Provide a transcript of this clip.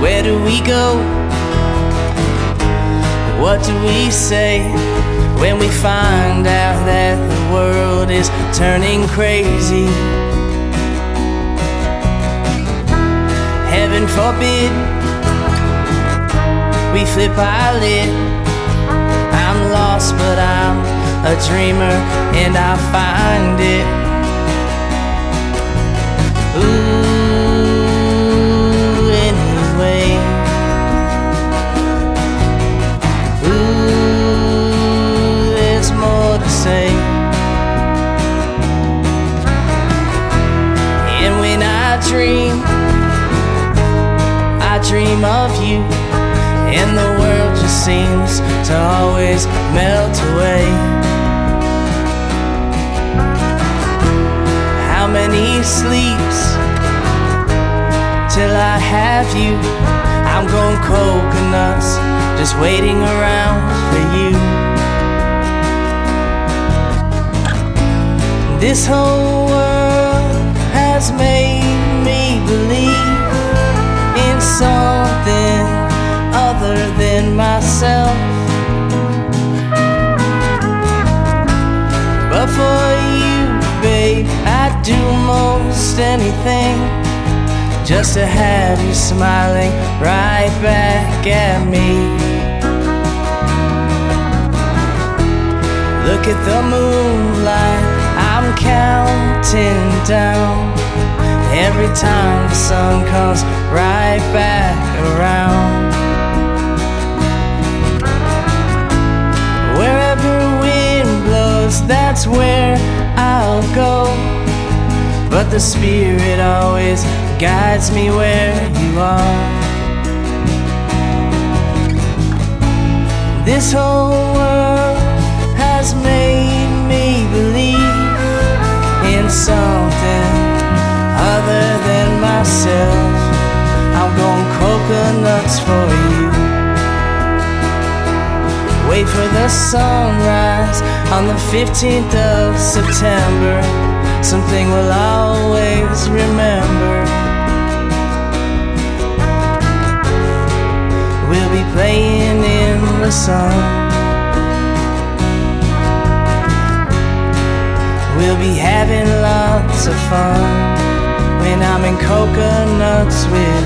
Where do we go? What do we say when we find out that the world is turning crazy? Heaven forbid we flip our lid. I'm lost, but I'm a dreamer, and I find it. Dream, I dream of you, and the world just seems to always melt away. How many sleeps till I have you? I'm going coconuts, just waiting around for you. This whole I'd do most anything just to have you smiling right back at me. Look at the moonlight, I'm counting down. Every time the sun comes right back around. Wherever wind blows, that's where I'll go. But the Spirit always guides me where you are. This whole world has made me believe in something other than myself. I'm going coconuts for you. Wait for the sunrise on the 15th of September. Something we'll always remember. We'll be playing in the sun. We'll be having lots of fun when I'm in coconuts with.